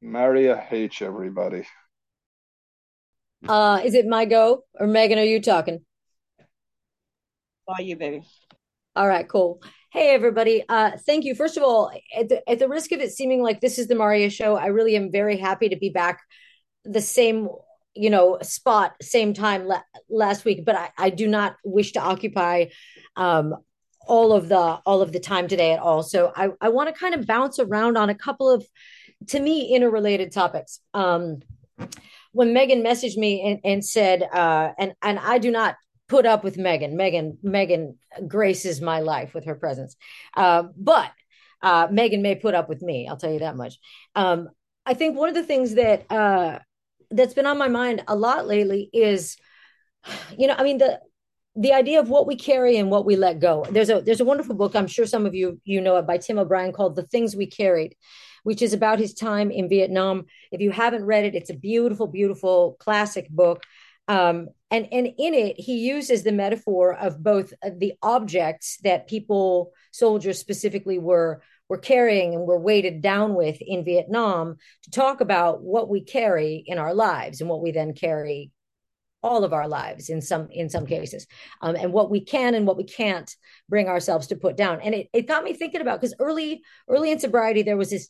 Marya H, everybody. Uh, is it my go or Megan? Are you talking? All you, baby. All right, cool. Hey, everybody. Uh, thank you. First of all, at the, at the risk of it seeming like this is the Marya show, I really am very happy to be back the same, you know, spot, same time la- last week. But I, I do not wish to occupy um, all of the all of the time today at all. So I, I want to kind of bounce around on a couple of, to me, interrelated topics. Um, when Megan messaged me and, and said, uh, and and I do not put up with Megan. Megan Megan graces my life with her presence, uh, but uh, Megan may put up with me. I'll tell you that much. Um, I think one of the things that uh, that's been on my mind a lot lately is, you know, I mean the the idea of what we carry and what we let go. There's a there's a wonderful book. I'm sure some of you you know it by Tim O'Brien called "The Things We Carried." Which is about his time in Vietnam. If you haven't read it, it's a beautiful, beautiful classic book. Um, and and in it, he uses the metaphor of both the objects that people, soldiers specifically, were were carrying and were weighted down with in Vietnam to talk about what we carry in our lives and what we then carry all of our lives in some in some cases um, and what we can and what we can't bring ourselves to put down and it, it got me thinking about because early early in sobriety there was this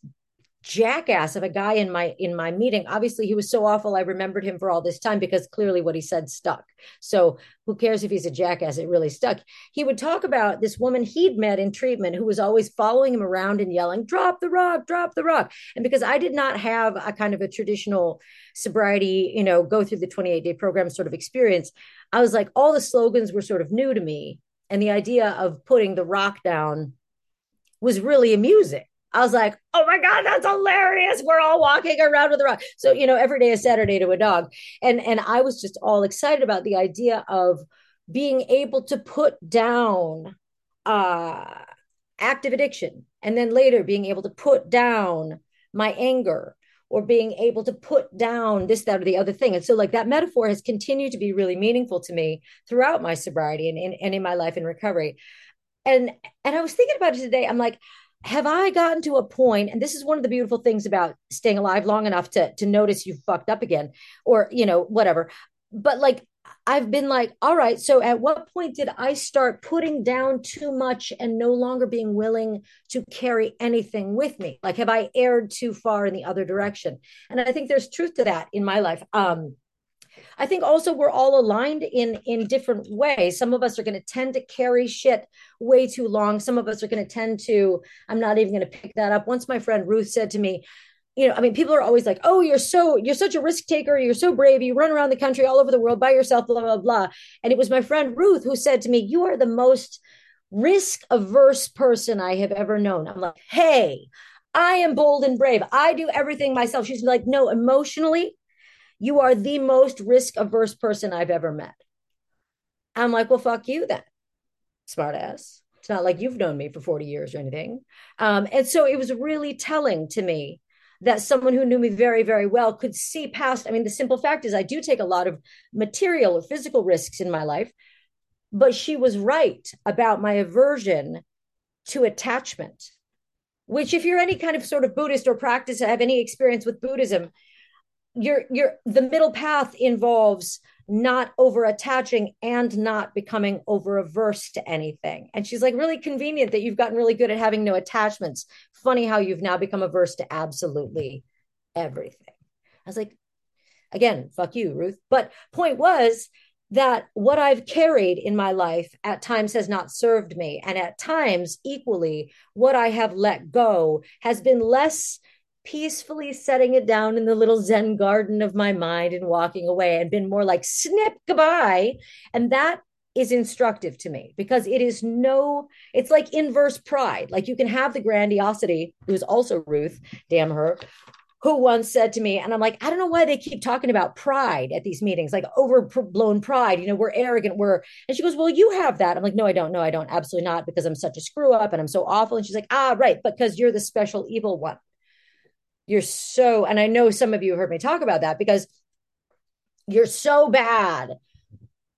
jackass of a guy in my in my meeting. Obviously he was so awful i remembered him for all this time because clearly what he said stuck. So who cares if he's a jackass? It really stuck. He would talk about this woman he'd met in treatment who was always following him around and yelling drop the rock drop the rock. And because i did not have a kind of a traditional sobriety you know go through the 28 day program sort of experience i was like all the slogans were sort of new to me. And the idea of putting the rock down was really amusing I was like, oh my God, that's hilarious. We're all walking around with a rock. So, you know, every day is Saturday to a dog. And and I was just all excited about the idea of being able to put down uh active addiction and then later being able to put down my anger or being able to put down this, that, or the other thing. And so, like, that metaphor has continued to be really meaningful to me throughout my sobriety and, and, and in my life in recovery. And and I was thinking about it today. I'm like, have I gotten to a point, and this is one of the beautiful things about staying alive long enough to to notice you've fucked up again, or you know, whatever. But like I've been like, all right, so at what point did I start putting down too much and no longer being willing to carry anything with me? Like, have I erred too far in the other direction? And I think there's truth to that in my life. Um, I think also we're all aligned in in different ways. Some of us are going to tend to carry shit way too long. Some of us are going to tend to I'm not even going to pick that up. Once my friend Ruth said to me, you know, I mean, people are always like, "Oh, you're so you're such a risk taker. You're so brave. You run around the country all over the world by yourself." Blah blah blah. And it was my friend Ruth who said to me, "You are the most risk averse person I have ever known." I'm like, "Hey, I am bold and brave. I do everything myself." She's like, "No, emotionally, you are the most risk averse person I've ever met. I'm like, well, fuck you then, smartass. It's not like you've known me for 40 years or anything. Um, and so it was really telling to me that someone who knew me very, very well could see past. I mean, the simple fact is, I do take a lot of material or physical risks in my life, but she was right about my aversion to attachment, which, if you're any kind of sort of Buddhist or practice, have any experience with Buddhism, you're the middle path involves not over attaching and not becoming over averse to anything. And she's like, really convenient that you've gotten really good at having no attachments. Funny how you've now become averse to absolutely everything. I was like, again, fuck you, Ruth. But point was that what I've carried in my life at times has not served me. And at times, equally, what I have let go has been less peacefully setting it down in the little Zen garden of my mind and walking away and been more like snip goodbye. And that is instructive to me because it is no, it's like inverse pride. Like you can have the grandiosity, who's also Ruth, damn her, who once said to me, and I'm like, I don't know why they keep talking about pride at these meetings, like overblown pride. You know, we're arrogant. We're, and she goes, Well, you have that. I'm like, No, I don't. No, I don't. Absolutely not, because I'm such a screw up and I'm so awful. And she's like, Ah, right. Because you're the special evil one you're so and i know some of you heard me talk about that because you're so bad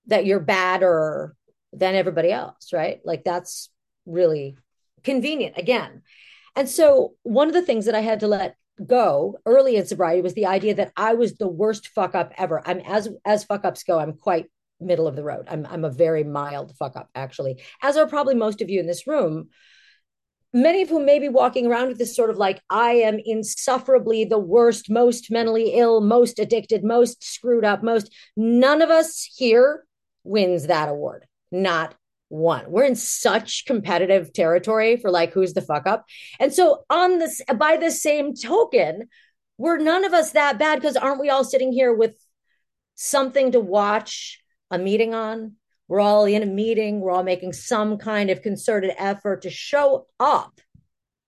that you're badder than everybody else right like that's really convenient again and so one of the things that i had to let go early in sobriety was the idea that I was the worst fuck up ever. I'm as as fuck ups go, I'm quite middle of the road. I'm I'm a very mild fuck up actually, as are probably most of you in this room. Many of whom may be walking around with this sort of like, I am insufferably the worst, most mentally ill, most addicted, most screwed up, most. None of us here wins that award. Not one. We're in such competitive territory for like who's the fuck up. And so on this by the same token, we're none of us that bad because aren't we all sitting here with something to watch a meeting on? We're all in a meeting, we're all making some kind of concerted effort to show up.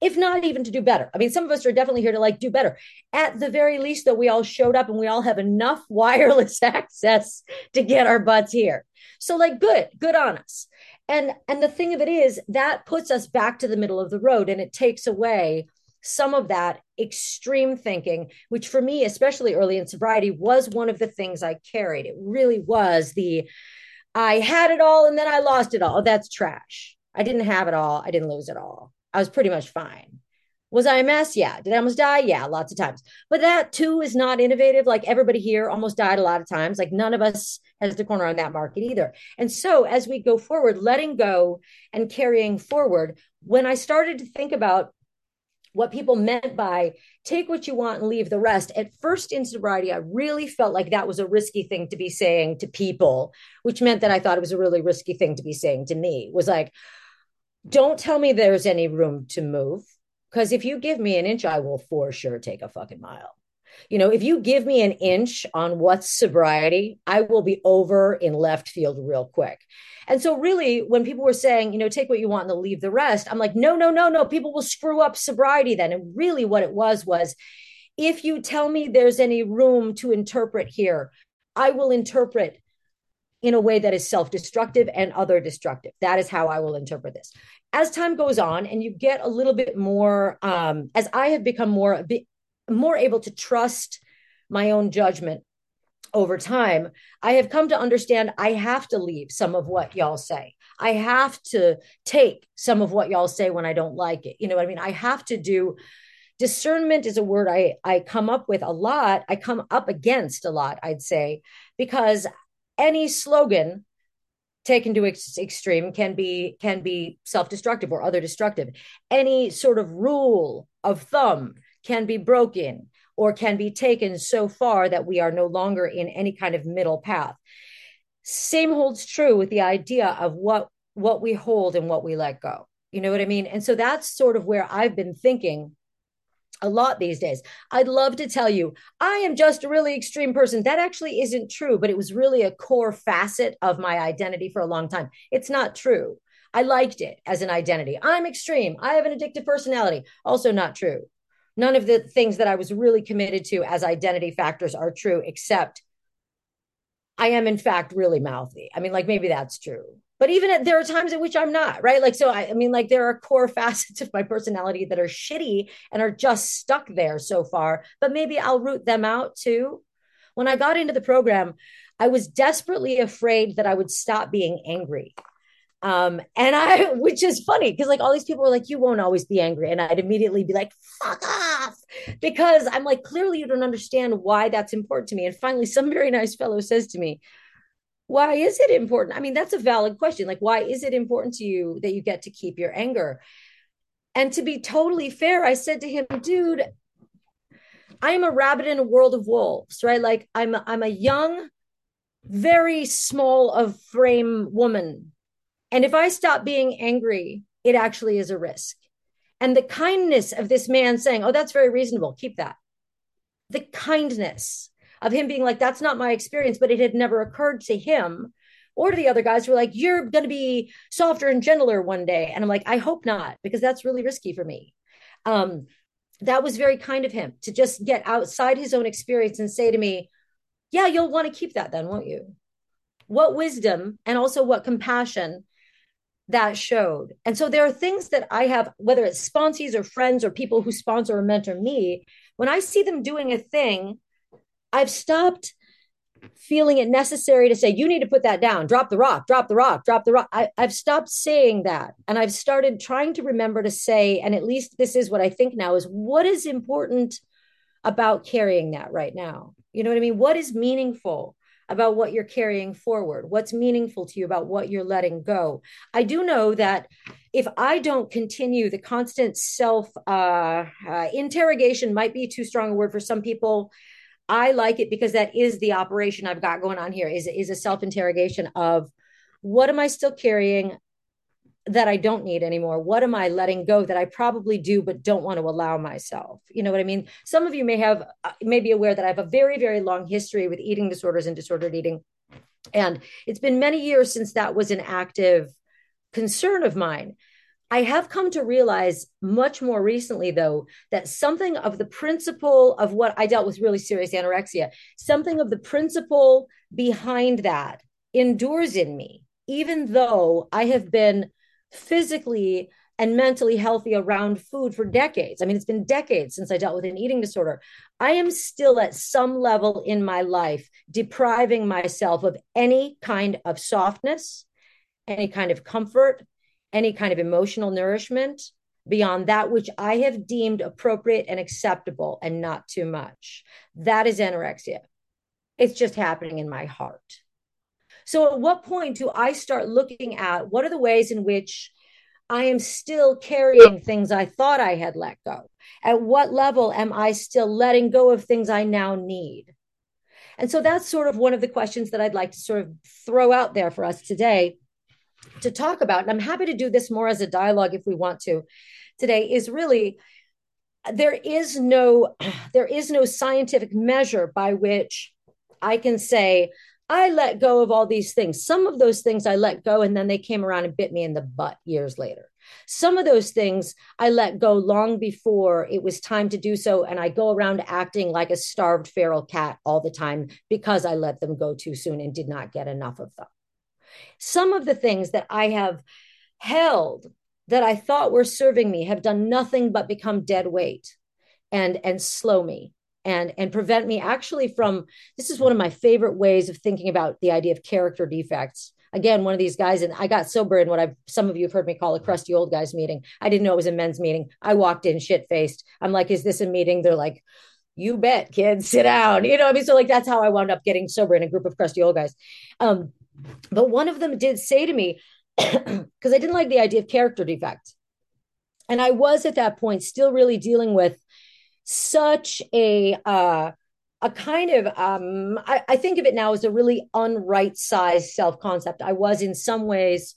If not even to do better. I mean, some of us are definitely here to like do better. At the very least, though, we all showed up and we all have enough wireless access to get our butts here. So, like, good, good on us and and the thing of it is that puts us back to the middle of the road and it takes away some of that extreme thinking which for me especially early in sobriety was one of the things i carried it really was the i had it all and then i lost it all oh, that's trash i didn't have it all i didn't lose it all i was pretty much fine was I a mess? Yeah. Did I almost die? Yeah, lots of times. But that too is not innovative. Like everybody here almost died a lot of times. Like none of us has the corner on that market either. And so as we go forward, letting go and carrying forward, when I started to think about what people meant by take what you want and leave the rest. At first in sobriety, I really felt like that was a risky thing to be saying to people, which meant that I thought it was a really risky thing to be saying to me. It was like, don't tell me there's any room to move because if you give me an inch, I will for sure take a fucking mile. You know, if you give me an inch on what's sobriety, I will be over in left field real quick. And so, really, when people were saying, you know, take what you want and leave the rest, I'm like, no, no, no, no. People will screw up sobriety then. And really, what it was was if you tell me there's any room to interpret here, I will interpret in a way that is self destructive and other destructive. That is how I will interpret this as time goes on and you get a little bit more um, as i have become more more able to trust my own judgment over time i have come to understand i have to leave some of what y'all say. I have to take some of what y'all say when i don't like it. You know what i mean? I have to do discernment is a word i i come up with a lot. I come up against a lot i'd say because any slogan taken to ex- extreme can be can be self-destructive or other destructive any sort of rule of thumb can be broken or can be taken so far that we are no longer in any kind of middle path same holds true with the idea of what what we hold and what we let go you know what i mean and so that's sort of where i've been thinking a lot these days. I'd love to tell you, I am just a really extreme person. That actually isn't true, but it was really a core facet of my identity for a long time. It's not true. I liked it as an identity. I'm extreme. I have an addictive personality. Also, not true. None of the things that I was really committed to as identity factors are true, except I am, in fact, really mouthy. I mean, like, maybe that's true but even at, there are times in which I'm not, right? Like, so I, I mean, like, there are core facets of my personality that are shitty and are just stuck there so far, but maybe I'll root them out too. When I got into the program, I was desperately afraid that I would stop being angry. Um, and I, which is funny because like all these people were like, you won't always be angry. And I'd immediately be like, fuck off. Because I'm like, clearly you don't understand why that's important to me. And finally, some very nice fellow says to me, why is it important? I mean, that's a valid question. Like, why is it important to you that you get to keep your anger? And to be totally fair, I said to him, dude, I am a rabbit in a world of wolves, right? Like I'm I'm a young, very small of frame woman. And if I stop being angry, it actually is a risk. And the kindness of this man saying, Oh, that's very reasonable, keep that. The kindness of him being like, that's not my experience, but it had never occurred to him or to the other guys who were like, you're going to be softer and gentler one day. And I'm like, I hope not, because that's really risky for me. Um, that was very kind of him to just get outside his own experience and say to me, yeah, you'll want to keep that then, won't you? What wisdom and also what compassion that showed. And so there are things that I have, whether it's sponsees or friends or people who sponsor or mentor me, when I see them doing a thing I've stopped feeling it necessary to say, you need to put that down, drop the rock, drop the rock, drop the rock. I, have stopped saying that. And I've started trying to remember to say, and at least this is what I think now is what is important about carrying that right now? You know what I mean? What is meaningful about what you're carrying forward? What's meaningful to you about what you're letting go? I do know that if I don't continue the constant self uh, uh, interrogation, might be too strong a word for some people. I like it because that is the operation I've got going on here is, is a self interrogation of what am I still carrying? That I don't need anymore? What am I letting go that I probably do but don't want to allow myself? You know what I mean? Some of you may have uh, may be aware that I have a very very long history with eating disorders and disordered eating. And it's been many years since that was an active concern of mine. I have come to realize much more recently, though, that something of the principle of what I dealt with really serious anorexia, something of the principle behind that endures in me, even though I have been physically and mentally healthy around food for decades. I mean, it's been decades since I dealt with an eating disorder. I am still at some level in my life depriving myself of any kind of softness, any kind of comfort, any kind of emotional nourishment beyond that which I have deemed appropriate and acceptable and not too much. That is anorexia. It's just happening in my heart. So, at what point do I start looking at what are the ways in which I am still carrying things I thought I had let go? At what level am I still letting go of things I now need? And so that's sort of one of the questions that I'd like to sort of throw out there for us today to talk about. And I'm happy to do this more as a dialogue if we want to today is really there is no there is no scientific measure by which I can say I let go of all these things. Some of those things I let go, and then they came around and bit me in the butt years later. Some of those things I let go long before it was time to do so. And I go around acting like a starved feral cat all the time because I let them go too soon and did not get enough of them. Some of the things that I have held that I thought were serving me have done nothing but become dead weight and and slow me and and prevent me actually from this is one of my favorite ways of thinking about the idea of character defects. Again one of these guys and i got sober in what i've some of you have heard me call a crusty old guys meeting. I didn't know it was a men's meeting. I walked in shit faced i'm like is this a meeting? They're like you bet kids sit down. You know i mean? So like that's how i wound up getting sober in a group of crusty old guys. Um but one of them did say to me because i didn't like the idea of character defects and i was at that point still really dealing with such a uh, a kind of um, I, I, think of it now as a really unright sized self concept. I was in some ways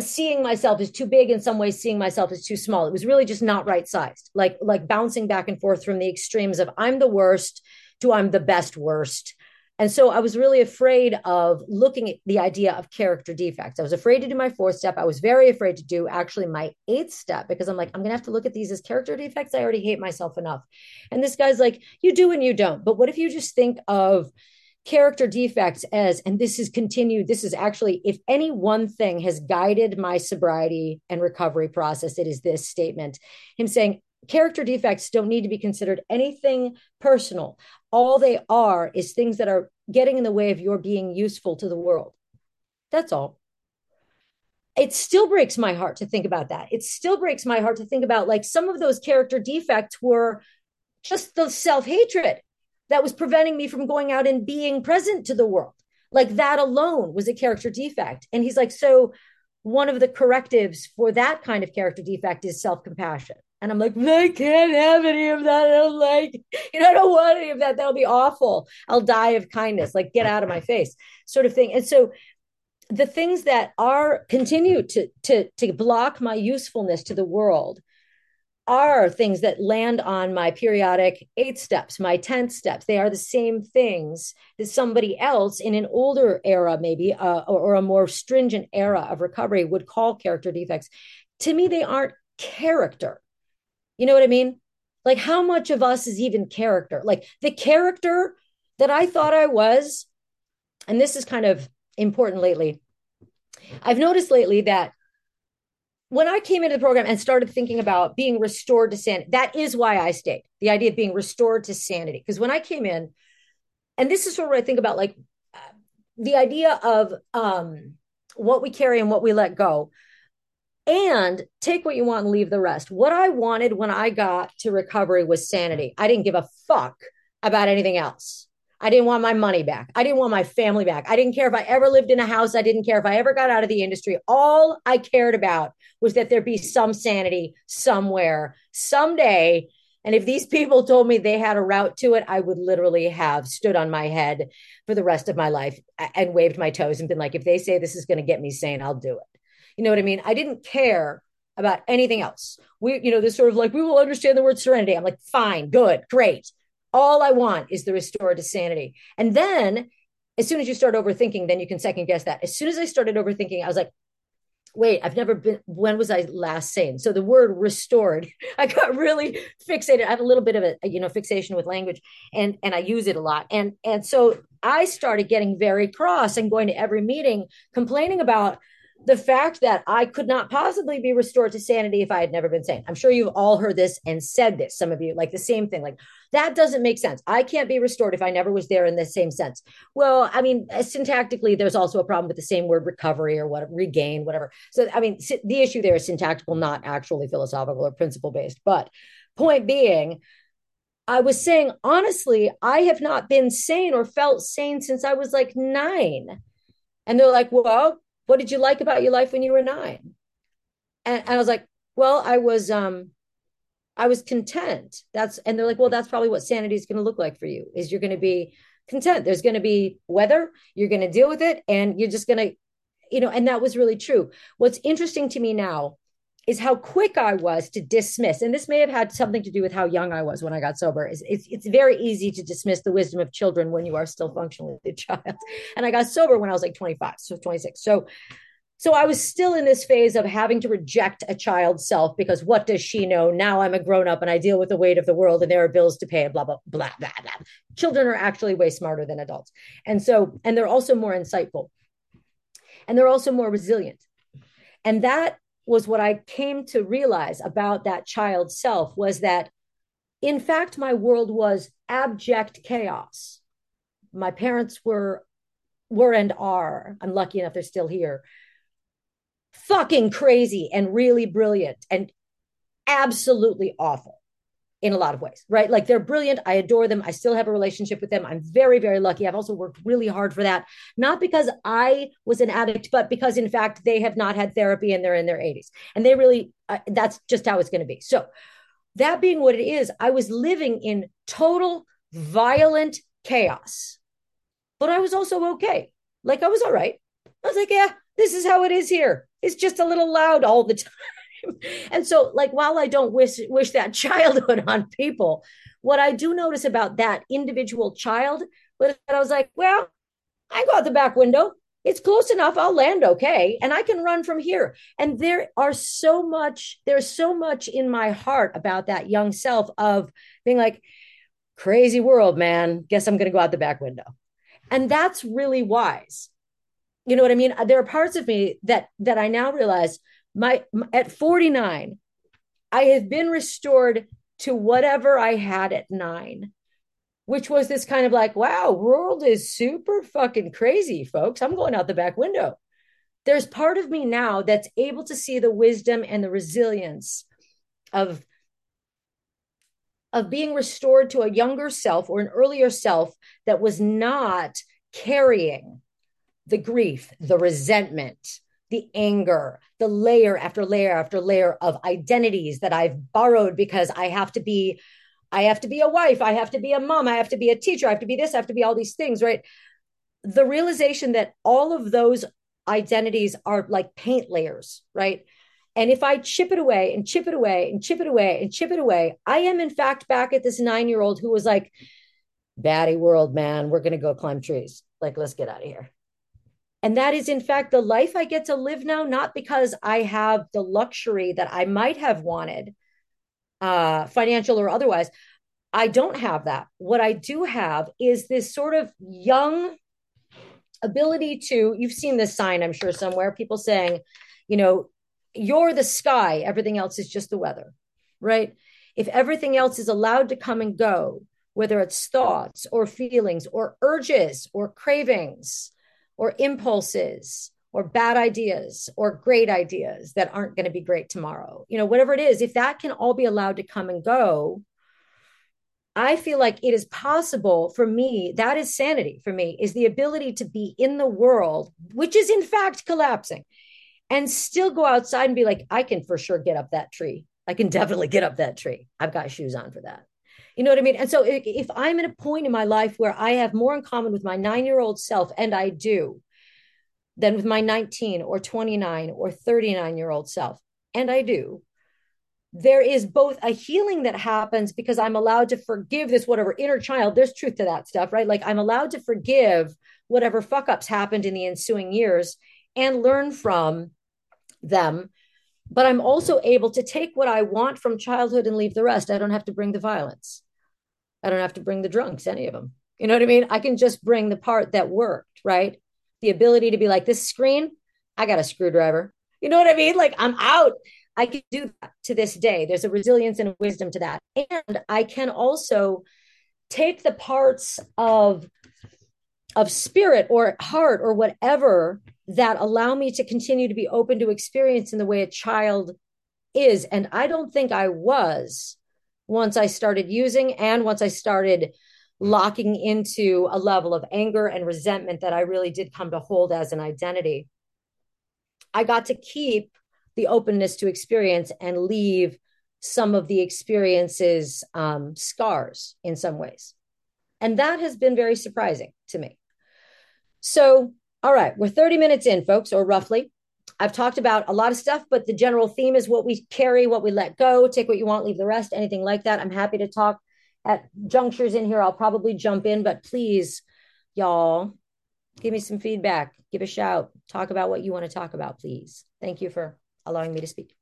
seeing myself as too big, in some ways seeing myself as too small. It was really just not right sized, like like bouncing back and forth from the extremes of I'm the worst to I'm the best worst and so I was really afraid of looking at the idea of character defects. I was afraid to do my fourth step. I was very afraid to do actually my eighth step because I'm like, I'm going to have to look at these as character defects. I already hate myself enough. And this guy's like, you do and you don't. But what if you just think of character defects as, and this is continued, this is actually, if any one thing has guided my sobriety and recovery process, it is this statement him saying, character defects don't need to be considered anything personal. All they are is things that are getting in the way of your being useful to the world. That's all. It still breaks my heart to think about that. It still breaks my heart to think about like some of those character defects were just the self hatred that was preventing me from going out and being present to the world. Like that alone was a character defect. And he's like, so one of the correctives for that kind of character defect is self compassion. And I'm like, I can't have any of that. I don't like, you know, I don't want any of that. That'll be awful. I'll die of kindness. Like, get out of my face, sort of thing. And so the things that are continue to to to block my usefulness to the world are things that land on my periodic eight steps, my 10th steps. They are the same things that somebody else in an older era, maybe, uh, or, or a more stringent era of recovery would call character defects. To me, they aren't character you know what I mean? Like, how much of us is even character? Like, the character that I thought I was, and this is kind of important lately. I've noticed lately that when I came into the program and started thinking about being restored to sanity, that is why I stayed. The idea of being restored to sanity. Because when I came in, and this is sort of what I think about, like the idea of um, what we carry and what we let go and take what you want and leave the rest. What I wanted when I got to recovery was sanity. I didn't give a fuck about anything else. I didn't want my money back. I didn't want my family back. I didn't care if I ever lived in a house. I didn't care if I ever got out of the industry. All I cared about was that there be some sanity somewhere, someday. And if these people told me they had a route to it, I would literally have stood on my head for the rest of my life and waved my toes and been like, if they say this is going to get me sane, I'll do it. You know what I mean? I didn't care about anything else. We, you know, this sort of like, we will understand the word serenity. I'm like, fine, good, great. All I want is the restored to sanity. And then as soon as you start overthinking, then you can second guess that. As soon as I started overthinking, I was like, wait, I've never been, when was I last sane? So the word restored, I got really fixated. I have a little bit of a, you know, fixation with language and, and I use it a lot. And, and so I started getting very cross and going to every meeting complaining about the fact that I could not possibly be restored to sanity if I had never been sane. I'm sure you've all heard this and said this, some of you, like the same thing. Like, that doesn't make sense. I can't be restored if I never was there in the same sense. Well, I mean, uh, syntactically, there's also a problem with the same word recovery or what regain, whatever. So, I mean, the issue there is syntactical, not actually philosophical or principle based. But point being, I was saying, honestly, I have not been sane or felt sane since I was like nine. And they're like, well, what did you like about your life when you were nine? And, and I was like, well, I was um I was content. That's and they're like, well, that's probably what sanity is going to look like for you. Is you're going to be content. There's going to be weather, you're going to deal with it, and you're just going to, you know, and that was really true. What's interesting to me now is how quick I was to dismiss, and this may have had something to do with how young I was when I got sober. It's, it's, it's very easy to dismiss the wisdom of children when you are still functionally a child. And I got sober when I was like 25, so 26. So, so I was still in this phase of having to reject a child's self because what does she know? Now I'm a grown up and I deal with the weight of the world and there are bills to pay, blah, blah, blah, blah, blah. Children are actually way smarter than adults. And so, and they're also more insightful and they're also more resilient. And that was what I came to realize about that child self was that, in fact, my world was abject chaos. My parents were, were and are, I'm lucky enough they're still here, fucking crazy and really brilliant and absolutely awful in a lot of ways, right? Like they're brilliant. I adore them. I still have a relationship with them. I'm very, very lucky. I've also worked really hard for that, not because I was an addict, but because in fact they have not had therapy and they're in their 80s. And they really, uh, that's just how it's going to be. So, that being what it is, I was living in total violent chaos, but I was also okay. Like I was all right. I was like, yeah, this is how it is here. It's just a little loud all the time. and so like while i don't wish wish that childhood on people what i do notice about that individual child was that i was like well i go out the back window. It's close enough. I'll land okay. And i can run from here. And there are so much there's so much in my heart about that young self of being like crazy world man. Guess i'm going to go out the back window. And that's really wise. You know what i mean? There are parts of me that that i now realize my at 49 i have been restored to whatever i had at 9 which was this kind of like wow world is super fucking crazy folks. I'm going out the back window. There's part of me now that's able to see the wisdom and the resilience of of being restored to a younger self or an earlier self that was not carrying the grief the resentment the anger, the layer after layer after layer of identities that I've borrowed because I have to be I have to be a wife, I have to be a mom, I have to be a teacher, I have to be this, I have to be all these things, right? The realization that all of those identities are like paint layers, right? And if I chip it away and chip it away and chip it away and chip it away, I am in fact back at this nine year old who was like, Batty world, man, we're going to go climb trees. Like, let's get out of here. And that is, in fact, the life I get to live now, not because I have the luxury that I might have wanted, uh, financial or otherwise. I don't have that. What I do have is this sort of young ability to, you've seen this sign, I'm sure, somewhere, people saying, you know, you're the sky, everything else is just the weather, right? If everything else is allowed to come and go, whether it's thoughts or feelings or urges or cravings, or impulses or bad ideas or great ideas that aren't going to be great tomorrow. You know, whatever it is, if that can all be allowed to come and go, I feel like it is possible for me, that is sanity for me, is the ability to be in the world, which is in fact collapsing, and still go outside and be like, I can for sure get up that tree. I can definitely get up that tree. I've got shoes on for that. You know what I mean? And so if I'm at a point in my life where I have more in common with my nine year old self, and I do, than with my 19 or 29 or 39 year old self, and I do, there is both a healing that happens because I'm allowed to forgive this whatever inner child. There's truth to that stuff, right? Like I'm allowed to forgive whatever fuck ups happened in the ensuing years and learn from them. But I'm also able to take what I want from childhood and leave the rest. I don't have to bring the violence. I don't have to bring the drunks, any of them. You know what I mean? I can just bring the part that worked, right? The ability to be like, this screen, I got a screwdriver. You know what I mean? Like I'm out. I can do that to this day. There's a resilience and a wisdom to that. And I can also take the parts of of spirit or heart or whatever that allow me to continue to be open to experience in the way a child is. And I don't think I was once I started using and once I started locking into a level of anger and resentment that I really did come to hold as an identity. I got to keep the openness to experience and leave some of the experiences um, scars in some ways. And that has been very surprising to me. So, all right, we're 30 minutes in, folks, or roughly. I've talked about a lot of stuff, but the general theme is what we carry, what we let go, take what you want, leave the rest, anything like that. I'm happy to talk at junctures in here. I'll probably jump in, but please, y'all, give me some feedback, give a shout, talk about what you want to talk about, please. Thank you for allowing me to speak.